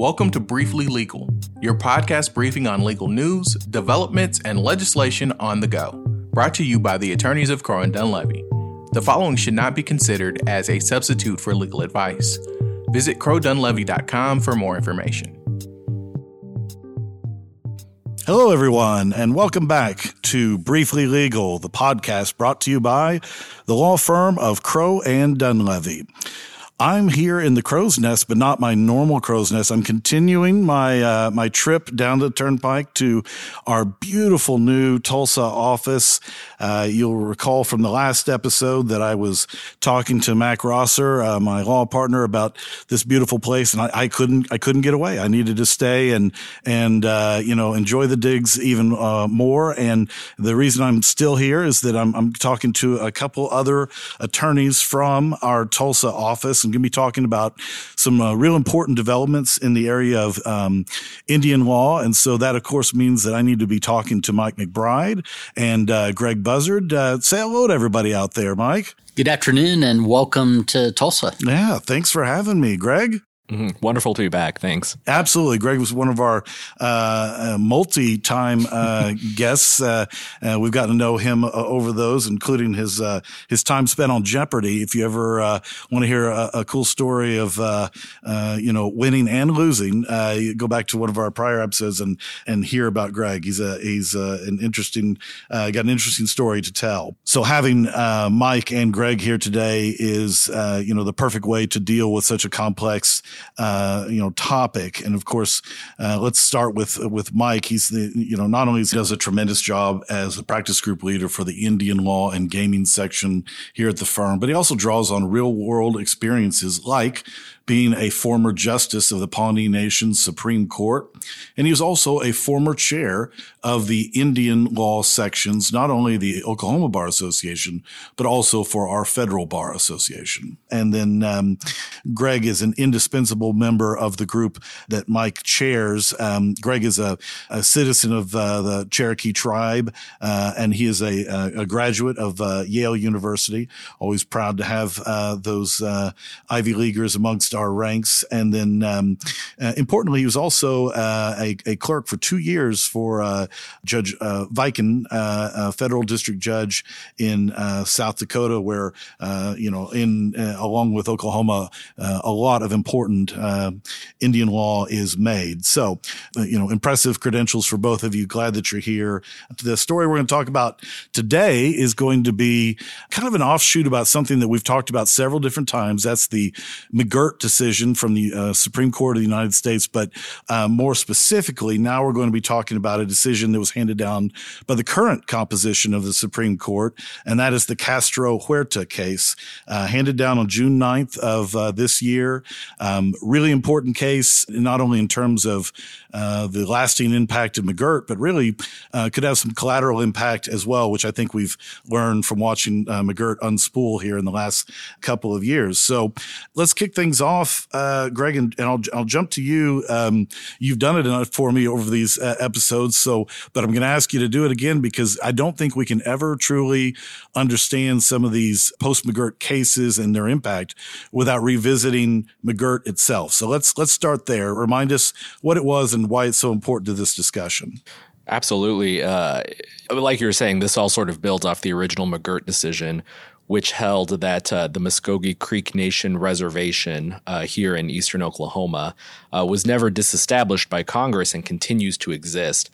Welcome to Briefly Legal, your podcast briefing on legal news, developments, and legislation on the go. Brought to you by the attorneys of Crowe and Dunlevy. The following should not be considered as a substitute for legal advice. Visit crowedunlevy.com for more information. Hello, everyone, and welcome back to Briefly Legal, the podcast brought to you by the law firm of Crowe and Dunlevy. I'm here in the crow's nest, but not my normal crow's nest. I'm continuing my uh, my trip down the turnpike to our beautiful new Tulsa office. Uh, you'll recall from the last episode that I was talking to Mac Rosser, uh, my law partner, about this beautiful place, and I, I, couldn't I couldn't get away. I needed to stay and and uh, you know enjoy the digs even uh, more. And the reason I'm still here is that I'm, I'm talking to a couple other attorneys from our Tulsa office I'm going to be talking about some uh, real important developments in the area of um, Indian law. And so that, of course, means that I need to be talking to Mike McBride and uh, Greg Buzzard. Uh, say hello to everybody out there, Mike. Good afternoon and welcome to Tulsa. Yeah, thanks for having me, Greg. Mm-hmm. Wonderful to be back. Thanks. Absolutely. Greg was one of our uh, uh multi time uh, guests. Uh, uh, we've gotten to know him uh, over those, including his his time spent on Jeopardy. If you ever want to hear a, a, cool story of you know winning and losing, go back to one of our prior episodes and and hear about Greg. He's a he's an interesting got an interesting story to tell. So having Mike and Greg here today is you know the perfect way to deal with such a complex uh, you know topic. And of course, uh, let's start with with Mike. He's the you know not only he does a tremendous job as a practice group leader for the Indian law and gaming section here at the firm, but he also draws on real world experiences like being a former justice of the Pawnee Nation Supreme Court. And he was also a former chair of the Indian law sections, not only the Oklahoma Bar Association, but also for our federal bar association. And then um, Greg is an indispensable member of the group that Mike chairs. Um, Greg is a, a citizen of uh, the Cherokee tribe, uh, and he is a, a graduate of uh, Yale University. Always proud to have uh, those uh, Ivy Leaguers amongst ranks. And then, um, uh, importantly, he was also uh, a, a, clerk for two years for uh, Judge uh, Viken, uh, a federal district judge in uh, South Dakota, where you know, in along with Oklahoma, a lot of important Indian law is made. So, you know, impressive credentials for both of you. Glad that you're here. The story we're going to talk about today is going to be kind of an offshoot about something that we've talked about several different times. That's the McGirt decision from the uh, Supreme Court of the United States. But uh, more specifically, now we're going to be talking about a decision that was handed down by the current composition of the Supreme Court, and that is the Castro Huerta case, uh, handed down on June 9th of uh, this year. Um, really important case, not only in terms of uh, the lasting impact of McGirt, but really uh, could have some collateral impact as well, which I think we've learned from watching McGirt unspool here in the last couple of years. So let's kick things off uh, Greg, and, and, I'll, I'll jump to you. Um, you've done it enough for me over these uh, episodes, so but I'm going to ask you to do it again because I don't think we can ever truly understand some of these post McGirt cases and their impact without revisiting McGirt itself. So let's let's start there. Remind us what it was and why it's so important to this discussion. Absolutely. Uh, like you were saying, this all sort of builds off the original McGirt decision, which held that uh, the Muscogee Creek Nation Reservation uh, here in eastern Oklahoma uh, was never disestablished by Congress and continues to exist.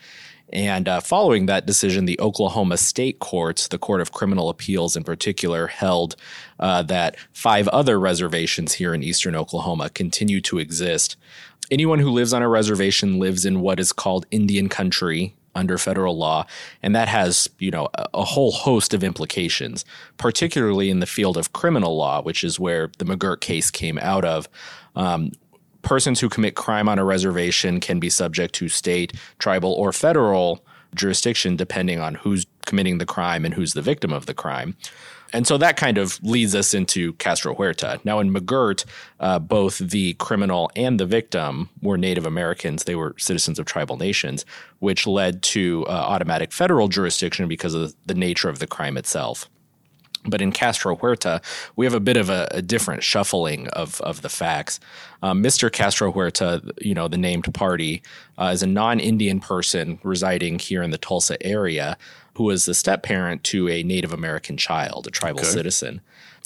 And uh, following that decision, the Oklahoma State Courts, the Court of Criminal Appeals in particular, held uh, that five other reservations here in eastern Oklahoma continue to exist. Anyone who lives on a reservation lives in what is called Indian country under federal law, and that has you know a, a, whole host of implications, particularly in the field of criminal law, which is where the McGirt case came out of. Um, persons who commit crime on a reservation can be subject to state, tribal, or federal jurisdiction, depending on who's committing the crime and who's the victim of the crime. And so that kind of leads us into Castro Huerta. Now, in McGirt, uh, both the criminal and the victim were Native Americans. They were citizens of tribal nations, which led to uh, automatic federal jurisdiction because of the nature of the crime itself. But in Castro Huerta, we have a bit of a, a different shuffling of, of the facts. Um, Mr. Castro Huerta, you know, the named party, uh, is a non Indian person residing here in the Tulsa area who was the step parent to a Native American child, a tribal okay. citizen.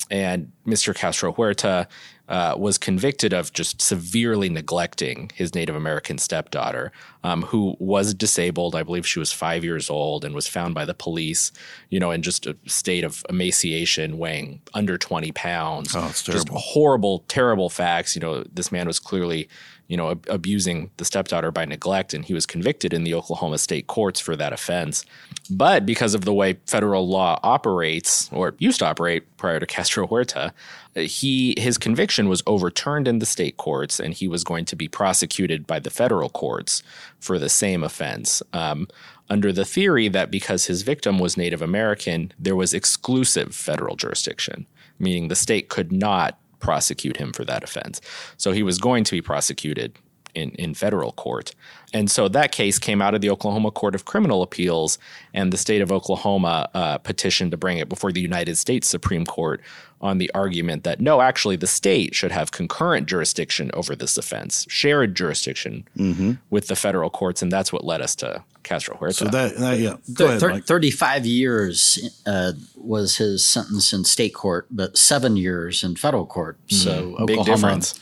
And Mr. Castro Huerta uh, was convicted of just severely neglecting his Native American stepdaughter, um, who was disabled. I believe she was five years old and was found by the police, you know, in just a state of emaciation, weighing under 20 pounds. Oh, it's terrible. Just horrible, terrible facts. You know, this man was clearly you know, ab- abusing the stepdaughter by neglect, and he was convicted in the Oklahoma state courts for that offense. But because of the way federal law operates, or used to operate prior to Castro Huerta, he his conviction was overturned in the state courts, and he was going to be prosecuted by the federal courts for the same offense. Um, under the theory that because his victim was Native American, there was exclusive federal jurisdiction, meaning the state could not prosecute him for that offense. So he was going to be prosecuted in, in federal court. And so that case came out of the Oklahoma Court of Criminal Appeals, and the state of Oklahoma uh, petitioned to bring it before the United States Supreme Court on the argument that no, actually, the state should have concurrent jurisdiction over this offense, shared jurisdiction mm-hmm. with the federal courts, and that's what led us to Castro Huerta. So that, that yeah, go Th- ahead. Thirty-five years uh, was his sentence in state court, but seven years in federal court. Mm-hmm. So Oklahoma, big difference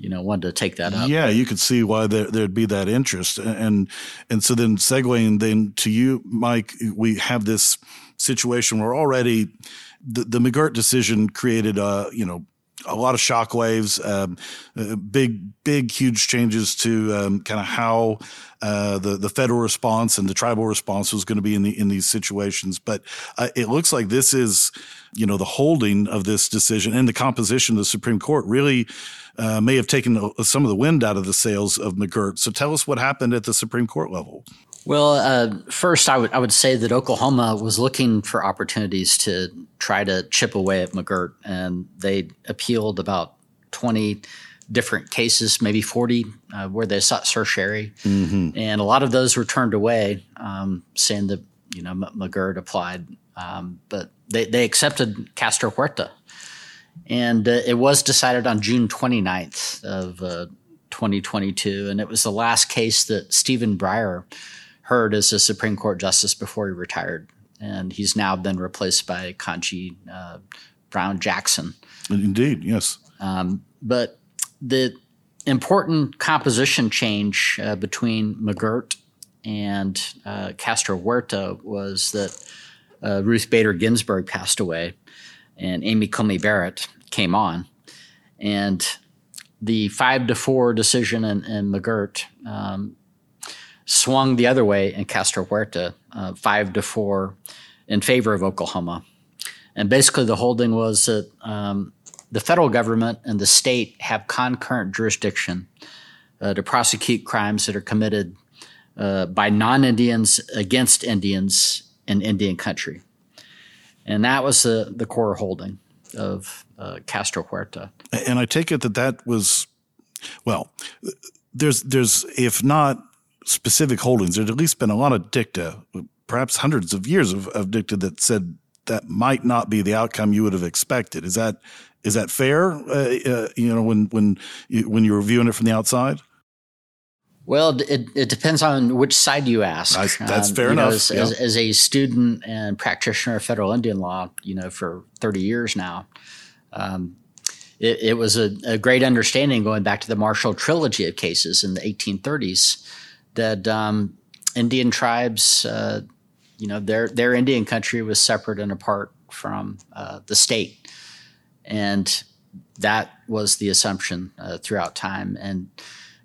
you know wanted to take that up. Yeah, you could see why there, would be that interest, and and so then segueing then to you, Mike, we have this situation where already the, the McGirt decision created a you know a lot of shockwaves, um, uh, big, big, huge changes to um, kind of how uh, the the federal response and the tribal response was going to be in the in these situations. But uh, it looks like this is, you know, the holding of this decision and the composition of the Supreme Court really uh, may have taken some of the wind out of the sails of McGirt. So tell us what happened at the Supreme Court level. Well, uh, first, I would I would say that Oklahoma was looking for opportunities to try to chip away at McGirt, and they appealed about twenty different cases, maybe forty, uh, where they sought certiorari, mm-hmm. and a lot of those were turned away, um, saying that you know McGirt applied, um, but they they accepted Castro Huerta, and uh, it was decided on June 29th of uh, 2022, and it was the last case that Stephen Breyer heard as a Supreme Court justice before he retired, and he's now been replaced by Ketanji uh, Brown Jackson. Indeed, yes. Um, but the important composition change uh, between McGirt and uh, Castro Huerta was that uh, Ruth Bader Ginsburg passed away, and Amy Coney Barrett came on, and the five to four decision in, in McGirt um, swung the other way in Castro Huerta, uh, five to four in favor of Oklahoma. And basically, the holding was that um, the federal government and the state have concurrent jurisdiction uh, to prosecute crimes that are committed uh, by non Indians against Indians in Indian country. And that was the, the core holding of uh, Castro Huerta. And I take it that that was, well, there's, there's, if not specific holdings. There's at least been a lot of dicta, perhaps hundreds of years of, of dicta that said that might not be the outcome you would have expected. Is that is that fair? Uh, uh, you know, when when you, when you're viewing it from the outside. Well, it, it depends on which side you ask. I, that's um, fair enough. Know, as, yeah. as, as, a student and practitioner of federal Indian law, you know, for 30 years now, um, it, it, was a, a, great understanding going back to the Marshall trilogy of cases in the 1830s that um, Indian tribes, uh, you know, their their Indian country was separate and apart from uh, the state, and that was the assumption uh, throughout time. And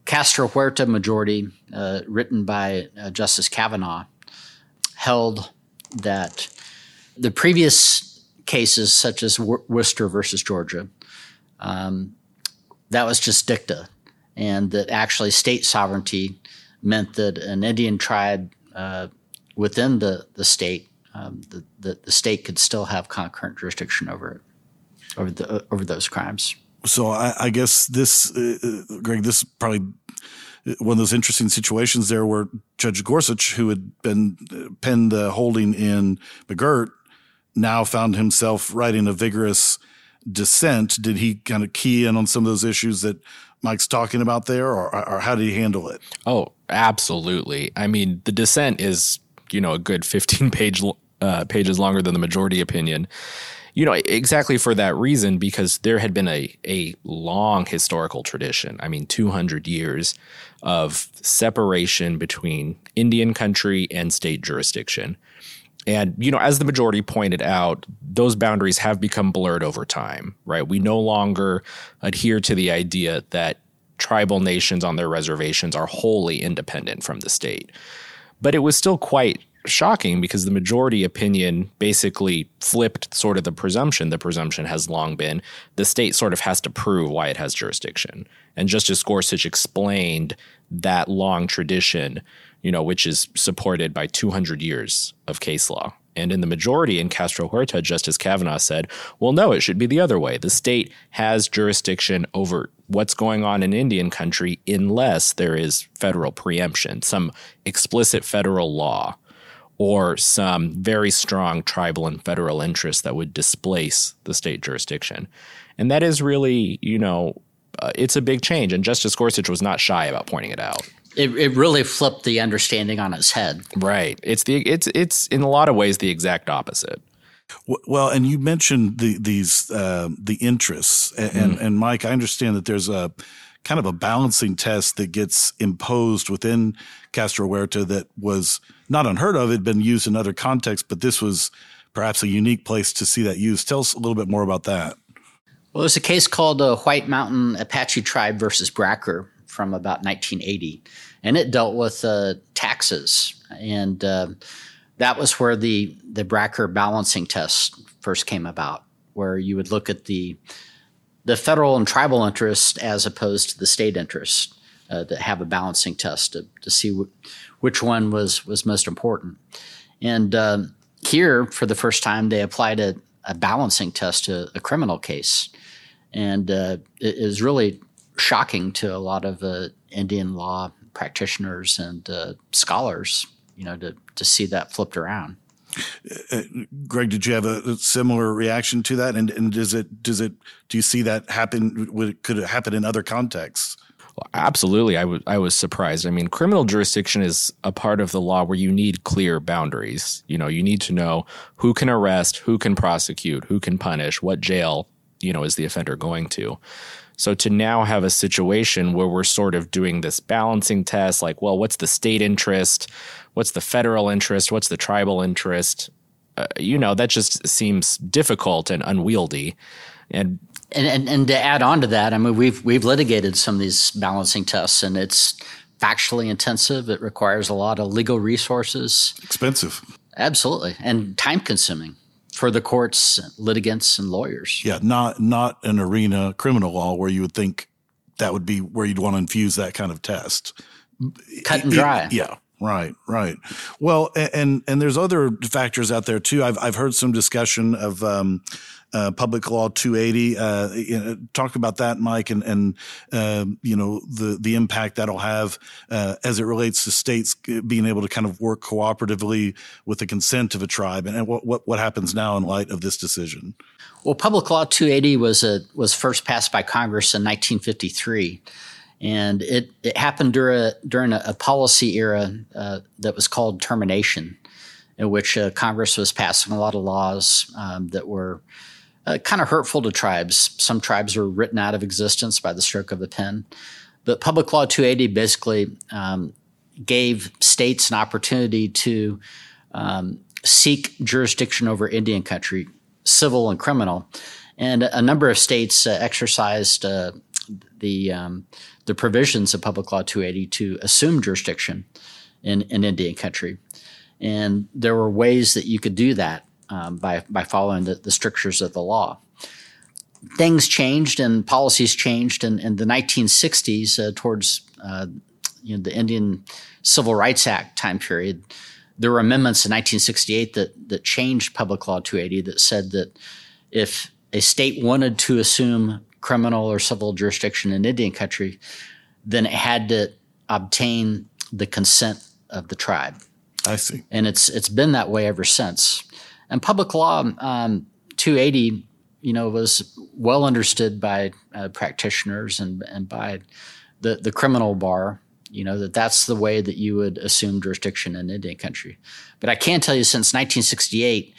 Castro Huerta majority, uh, written by uh, Justice Kavanaugh, held that the previous cases, such as Worcester versus Georgia, um, that was just dicta, and that actually state sovereignty meant that an Indian tribe uh, within the, the state, um, the, the, the, state could still have concurrent jurisdiction over it, over, the, over those crimes. So I, I guess this, uh, uh Greg, this is probably one of those interesting situations there where Judge Gorsuch, who had been uh, penned the holding in McGirt, now found himself writing a vigorous dissent. Did he kind of key in on some of those issues that Mike's talking about there, or, or how did he handle it? Oh, absolutely. I mean, the dissent is you know a good 15 page uh, pages longer than the majority opinion. You know, exactly for that reason, because there had been a, a long historical tradition. I mean, 200 years of separation between Indian country and state jurisdiction. And, you know, as the majority pointed out, those boundaries have become blurred over time, right? We no longer adhere to the idea that tribal nations on their reservations are wholly independent from the state. But it was still quite shocking because the majority opinion basically flipped sort of the presumption. The presumption has long been the state sort of has to prove why it has jurisdiction. And Justice Gorsuch explained that long tradition, you know, which is supported by 200 years of case law. And in the majority in Castro Huerta, Justice Kavanaugh said, well, no, it should be the other way. The state has jurisdiction over what's going on in Indian country unless there is federal preemption, some explicit federal law or some very strong tribal and federal interests that would displace the state jurisdiction. And that is really, you know, uh, it's a big change. And Justice Gorsuch was not shy about pointing it out. It, it really flipped the understanding on its head. Right. It's the it's it's in a lot of ways the exact opposite. Well, and you mentioned the, these uh, the interests, and, mm. and Mike, I understand that there's a kind of a balancing test that gets imposed within Castro Huerta that was not unheard of. It had been used in other contexts, but this was perhaps a unique place to see that used. Tell us a little bit more about that. Well, there's a case called the uh, White Mountain Apache Tribe versus Bracker from about 1980, and it dealt with uh, taxes, and uh, that was where the the Bracker balancing test first came about, where you would look at the the federal and tribal interest as opposed to the state interest uh, that have a balancing test to, to see w- which one was was most important. And um, here, for the first time, they applied a, a balancing test to a criminal case, and uh, it is really shocking to a lot of uh, Indian law practitioners and uh, scholars. You know, to to see that flipped around. Uh, Greg, did you have a, a, similar reaction to that? And, and does it does it do you see that happen? Would, could it happen in other contexts? Well, absolutely, I, w- I was surprised. I mean, criminal jurisdiction is a part of the law where you need clear boundaries. You know, you need to know who can arrest, who can prosecute, who can punish, what jail you know is the offender going to. So to now have a situation where we're sort of doing this balancing test, like, well, what's the state interest? What's the federal interest? What's the tribal interest? Uh, you know, that just seems difficult and unwieldy. And, and and and to add on to that, I mean, we've we've litigated some of these balancing tests, and it's factually intensive. It requires a lot of legal resources. Expensive. Absolutely, and time consuming for the courts, litigants, and lawyers. Yeah, not not an arena criminal law where you would think that would be where you'd want to infuse that kind of test. Cut and dry. yeah, right, right. Well, and and there's other factors out there too. I've I've heard some discussion of um, uh, Public Law 280. Uh, you know, talk about that, Mike, and and uh, you know the the impact that'll have uh, as it relates to states being able to kind of work cooperatively with the consent of a tribe, and, and what, what what happens now in light of this decision. Well, Public Law 280 was a was first passed by Congress in 1953 and it, it happened during a, during a, a policy era uh, that was called termination, in which uh, Congress was passing a lot of laws um, that were uh, kind of hurtful to tribes. Some tribes were written out of existence by the stroke of the pen. But Public Law 280 basically um, gave states an opportunity to um, seek jurisdiction over Indian country, civil and criminal. And a number of states uh, exercised uh, the, um, the provisions of Public Law 280 to assume jurisdiction in, in Indian country. And there were ways that you could do that um, by by following the, the, strictures of the law. Things changed and policies changed in, in the 1960s uh, towards uh, you know, the Indian Civil Rights Act time period. There were amendments in 1968 that that changed Public Law 280 that said that if a state wanted to assume criminal or civil jurisdiction in Indian country, then it had to obtain the consent of the tribe. I see. And it's it's been that way ever since. And public law um, 280, you know, was well understood by uh, practitioners and and by the the criminal bar. You know that that's the way that you would assume jurisdiction in Indian country. But I can tell you, since 1968,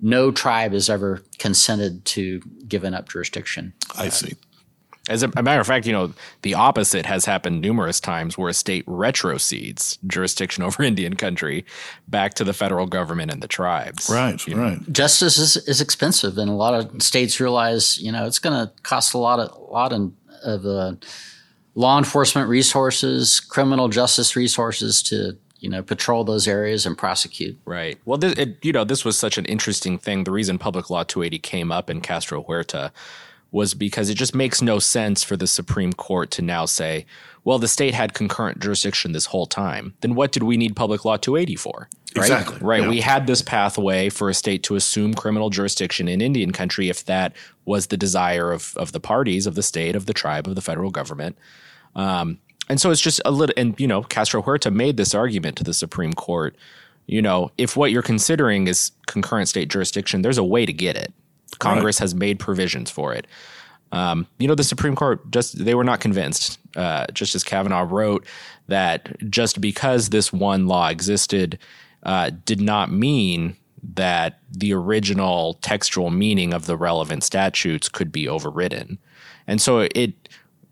no tribe has ever consented to giving up jurisdiction. I see. As a, a, matter of fact, you know, the opposite has happened numerous times where a state retrocedes jurisdiction over Indian country back to the federal government and the tribes. Right, you right. Know. Justice is, is expensive, and a lot of states realize, you know, it's going to cost a lot of, a lot of, of uh, law enforcement resources, criminal justice resources to you know patrol those areas and prosecute. Right. Well, this, it, you know, this was such an interesting thing. The reason Public Law 280 came up in Castro Huerta was because it just makes no sense for the Supreme Court to now say, well, the state had concurrent jurisdiction this whole time. Then what did we need Public Law 280 for? Right? Exactly. Right. Yeah. We had this pathway for a state to assume criminal jurisdiction in Indian country if that was the desire of, of the parties, of the state, of the tribe, of the federal government. Um, and so it's just a little, and you know, Castro Huerta made this argument to the Supreme Court. You know, if what you're considering is concurrent state jurisdiction, there's a way to get it. Congress right. has made provisions for it. Um, you know, the Supreme Court just they were not convinced. Uh, Justice Kavanaugh wrote that just because this one law existed uh, did not mean that the original textual meaning of the relevant statutes could be overridden. And so it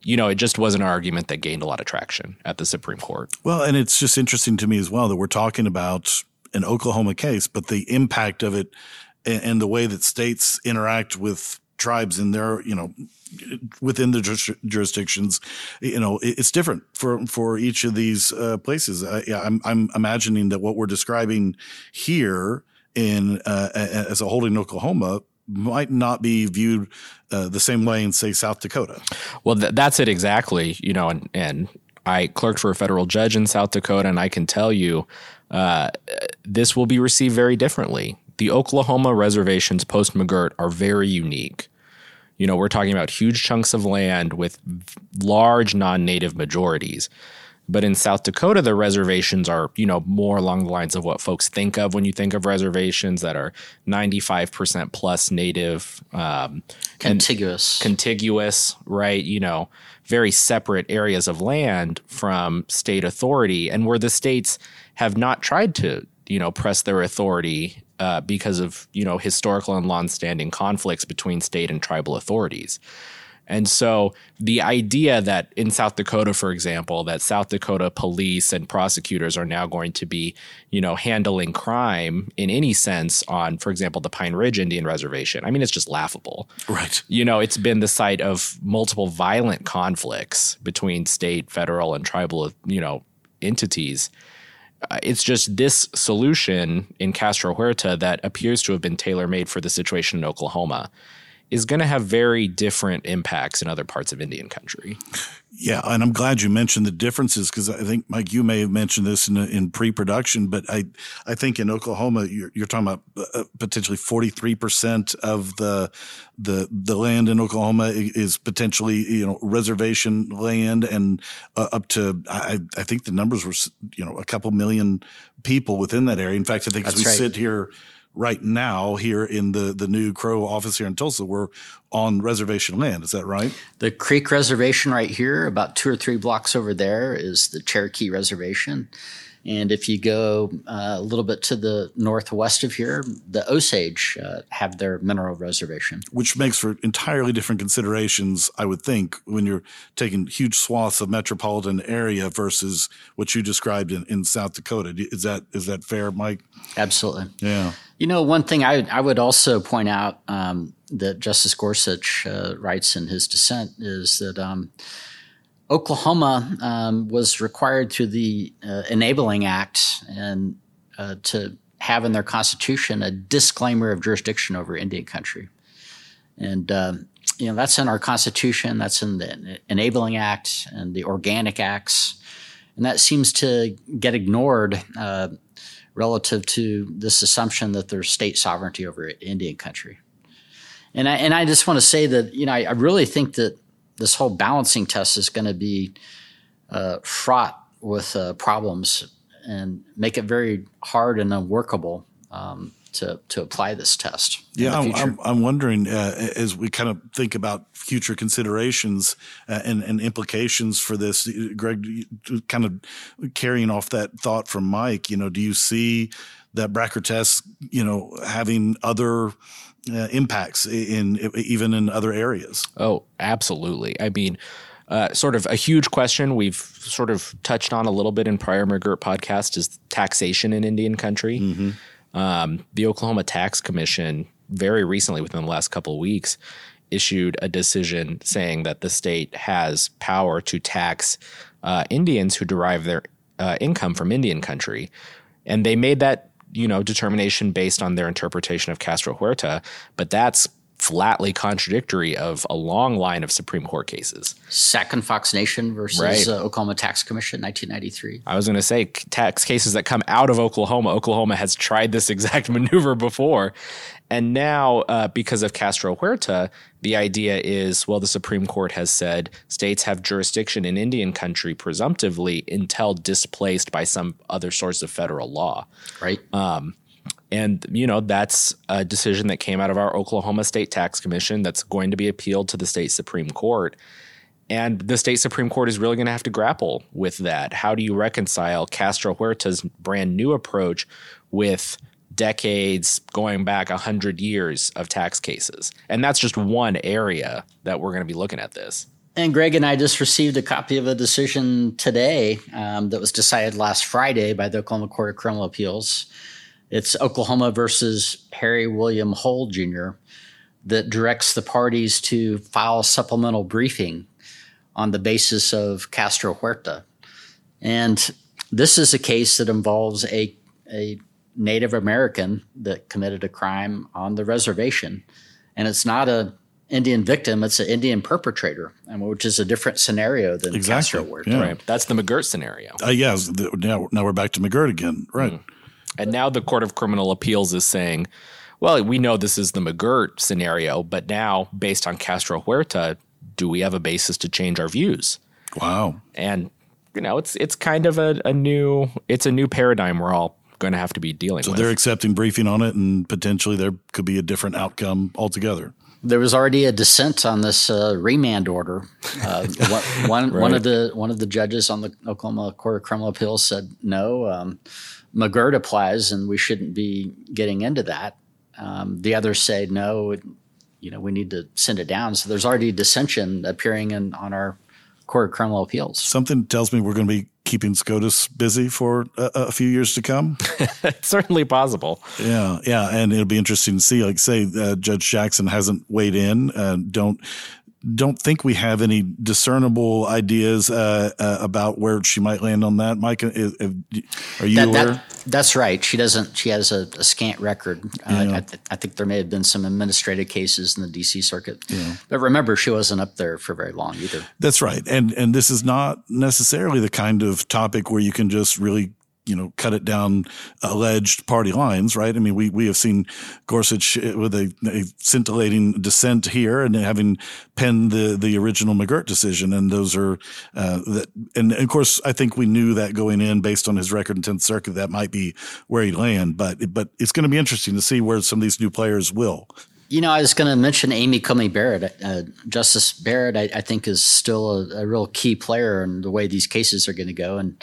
you know, it just was an argument that gained a lot of traction at the Supreme Court. Well, and it's just interesting to me as well that we're talking about an Oklahoma case, but the impact of it and, and the way that states interact with tribes in their, you know, within the jurisdictions, you know, it's different for for each of these uh, places. Uh, yeah, I'm I'm imagining that what we're describing here in uh, as a holding in Oklahoma might not be viewed uh, the same way in say South Dakota. Well, th- that's it exactly. You know, and and I clerked for a federal judge in South Dakota, and I can tell you uh, this will be received very differently. The Oklahoma reservations post McGirt are very unique. You know, we're talking about huge chunks of land with large non-native majorities. But in South Dakota, the reservations are, you know, more along the lines of what folks think of when you think of reservations that are 95% plus native. Um, contiguous. Contiguous, right? You know, very separate areas of land from state authority and where the states have not tried to, you know, press their authority uh, because of, you know, historical and longstanding conflicts between state and tribal authorities. And so the idea that in South Dakota, for example, that South Dakota police and prosecutors are now going to be, you know, handling crime in any sense on, for example, the Pine Ridge Indian Reservation. I mean, it's just laughable. Right. You know, it's been the site of multiple violent conflicts between state, federal, and tribal, you know, entities. Uh, it's just this solution in Castro Huerta that appears to have been tailor made for the situation in Oklahoma is going to have very different impacts in other parts of Indian country. Yeah, and I'm glad you mentioned the differences because I think Mike, you may have mentioned this in, in pre-production, but I I think in Oklahoma you're, you're talking about uh, potentially 43 percent of the the the land in Oklahoma is potentially you know reservation land, and uh, up to I I think the numbers were you know a couple million people within that area. In fact, I think That's as we right. sit here right now here in the, the new Crowe office here in Tulsa. We're on reservation land. Is that right? The Creek Reservation right here, about two or three blocks over there, is the Cherokee Reservation. And if you go uh, a little bit to the northwest of here, the Osage uh, have their mineral reservation. Which makes for entirely different considerations, I would think, when you're taking huge swaths of metropolitan area versus what you described in, in South Dakota. Is that is that fair, Mike? Absolutely. Yeah. You know, one thing I, I would also point out um, that Justice Gorsuch uh, writes in his dissent is that um, – Oklahoma um, was required through the uh, Enabling Act and uh, to have in their constitution a disclaimer of jurisdiction over Indian country, and um, you know that's in our constitution. That's in the Enabling Act and the Organic Acts, and that seems to get ignored uh, relative to this assumption that there's state sovereignty over Indian country. And I and I just want to say that you know I, I really think that this whole balancing test is going to be uh, fraught with uh, problems and make it very hard and unworkable. Um, to to apply this test. Yeah, I'm, I'm, I'm, wondering uh, as we kind of think about future considerations uh, and, and implications for this, Greg, kind of carrying off that thought from Mike. You know, do you see that Bracker test, you know, having other uh, impacts in, in even in other areas? Oh, absolutely. I mean. Uh, sort of a huge question we've sort of touched on a little bit in prior McGirt podcast is taxation in Indian country. Mm-hmm. Um, the Oklahoma Tax Commission very recently, within the last couple of weeks, issued a decision saying that the state has power to tax uh, Indians who derive their uh, income from Indian country, and they made that you know determination based on their interpretation of Castro Huerta, but that's flatly contradictory of a long line of Supreme Court cases. Sac and Fox Nation versus right. uh, Oklahoma Tax Commission, 1993. I was going to say tax cases that come out of Oklahoma. Oklahoma has tried this exact maneuver before. And now, uh, because of Castro Huerta, the idea is well, the Supreme Court has said states have jurisdiction in Indian country presumptively until displaced by some other source of federal law. Right. Um, and, you know, that's a decision that came out of our Oklahoma State Tax Commission that's going to be appealed to the state Supreme Court. And the state Supreme Court is really going to have to grapple with that. How do you reconcile Castro Huerta's brand new approach with decades going back 100 years of tax cases? And that's just one area that we're going to be looking at this. And Greg and I just received a copy of a decision today um, that was decided last Friday by the Oklahoma Court of Criminal Appeals it's Oklahoma versus Harry William Hull Jr. that directs the parties to file supplemental briefing on the basis of Castro Huerta. And this is a case that involves a, a Native American that committed a crime on the reservation. And it's not an Indian victim, it's an Indian perpetrator, which is a different scenario than exactly. Castro Huerta. Yeah. Right. That's the McGirt scenario. Uh, yes. Now, now we're back to McGirt again. Right. Mm. And now the Court of Criminal Appeals is saying, well, we know this is the McGirt scenario, but now, based on Castro Huerta, do we have a basis to change our views? Wow. And you know, it's it's kind of a, a new it's a new paradigm we're all going to have to be dealing so with. So they're accepting briefing on it, and potentially there could be a different outcome altogether. There was already a dissent on this uh, remand order. Uh, one one, of the one of the judges on the Oklahoma Court of Criminal Appeals said no. Um, McGirt applies, and we shouldn't be getting into that. Um, the others say no, you know, we need to send it down. So there's already dissension appearing in on our Court of Criminal Appeals. Something tells me we're going to be keeping SCOTUS busy for a, a few years to come. it's certainly possible. Yeah, yeah, and it'll be interesting to see. Like, say, uh, Judge Jackson hasn't weighed in. Uh, don't don't think we have any discernible ideas uh, uh, about where she might land on that. Mike, are you that, aware? That, that's right. She doesn't. She has a, a scant record. Uh, I, th- I, think there may have been some administrative cases in the D.C. circuit. Yeah. But remember, she wasn't up there for very long either. That's right. And and this is not necessarily the kind of topic where you can just really you know, cut it down alleged party lines, right? I mean, we, we have seen Gorsuch with a, a scintillating dissent here and having penned the, the original McGirt decision. And those are, uh, that, and, of course, I think we knew that going in based on his record in 10th Circuit, that might be where he'd land, but, but it's going to be interesting to see where some of these new players will. You know, I was going to mention Amy Coney Barrett. Uh, Justice Barrett, I, I, think, is still a, a, real key player in the way these cases are going to go. And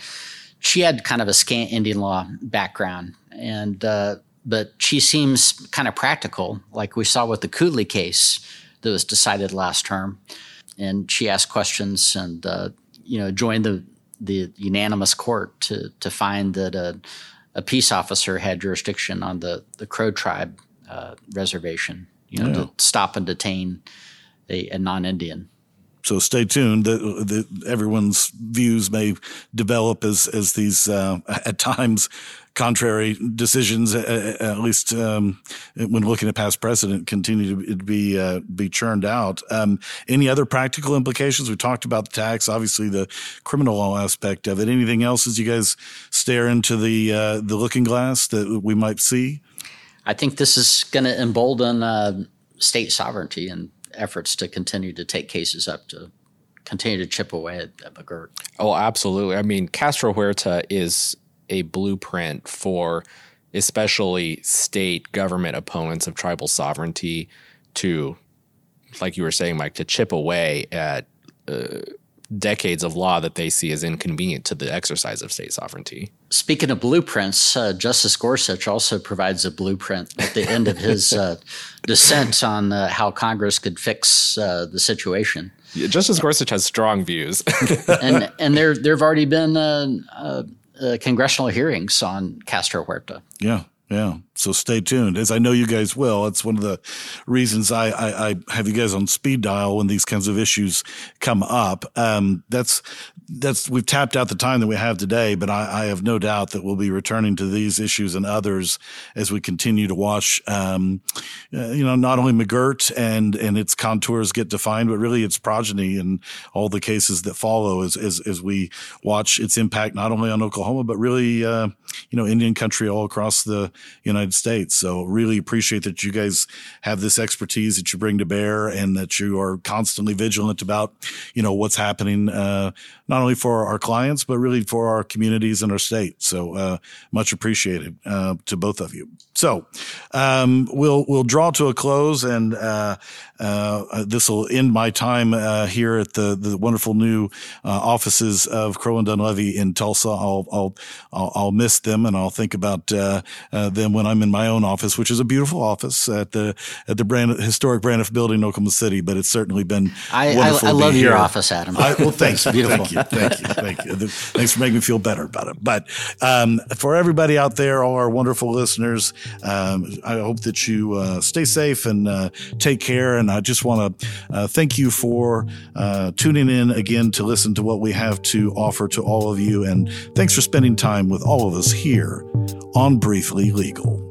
she had kind of a scant Indian law background, and uh, but she seems kind of practical, like we saw with the Cooley case that was decided last term. And she asked questions and uh, you know joined the the unanimous court to to find that a, a peace officer had jurisdiction on the the Crow tribe uh, reservation, you know, yeah. to stop and detain a, a non-Indian so stay tuned. That, that everyone's views may develop as as these uh, at times contrary decisions, at least um, when looking at past precedent, continue to be uh, be churned out. Um, any other practical implications? We talked about the tax, obviously the criminal law aspect of it. Anything else as you guys stare into the uh, the looking glass that we might see? I think this is going to embolden uh, state sovereignty and efforts to continue to take cases up to continue to chip away at, at Oh, absolutely. I mean, Castro Huerta is a blueprint for especially state government opponents of tribal sovereignty, to, like you were saying, Mike, to chip away at uh, decades of law that they see as inconvenient to the exercise of state sovereignty. Speaking of blueprints, uh, Justice Gorsuch also provides a blueprint at the end of his uh, dissent on uh, how Congress could fix uh, the situation. Yeah, Justice Gorsuch has strong views, and and there there have already been uh, uh, congressional hearings on Castro Huerta. Yeah, yeah. So stay tuned, as I know you guys will. It's one of the reasons I, I, I have you guys on speed dial when these kinds of issues come up. Um, that's that's we've tapped out the time that we have today, but I, I, have no doubt that we'll be returning to these issues and others as we continue to watch. Um, uh, you know, not only McGirt and and its contours get defined, but really its progeny and all the cases that follow as as, as we watch its impact not only on Oklahoma but really uh, you know Indian country all across the United States. So really appreciate that you guys have this expertise that you bring to bear and that you are constantly vigilant about you know what's happening. Uh, not only for our clients, but really for our communities and our state. So uh, much appreciated uh, to both of you. So um, we'll we'll draw to a close, and uh, uh this will end my time uh, here at the the wonderful new uh, offices of Crowe and Dunlevy in Tulsa. I'll I'll I'll, I'll miss them, and I'll think about them when I'm in my own office, which is a beautiful office at the at the Brand, historic Braniff Building, in Oklahoma City. But it's certainly been I I, I love your office, Adam. I, well, thanks, beautiful. Thank you. Thank you. Thank you. Thanks for making me feel better about it. But um, for everybody out there, all our wonderful listeners, um, I hope that you uh, stay safe and uh, take care. And I just want to uh, thank you for uh, tuning in again to listen to what we have to offer to all of you. And thanks for spending time with all of us here on Briefly Legal.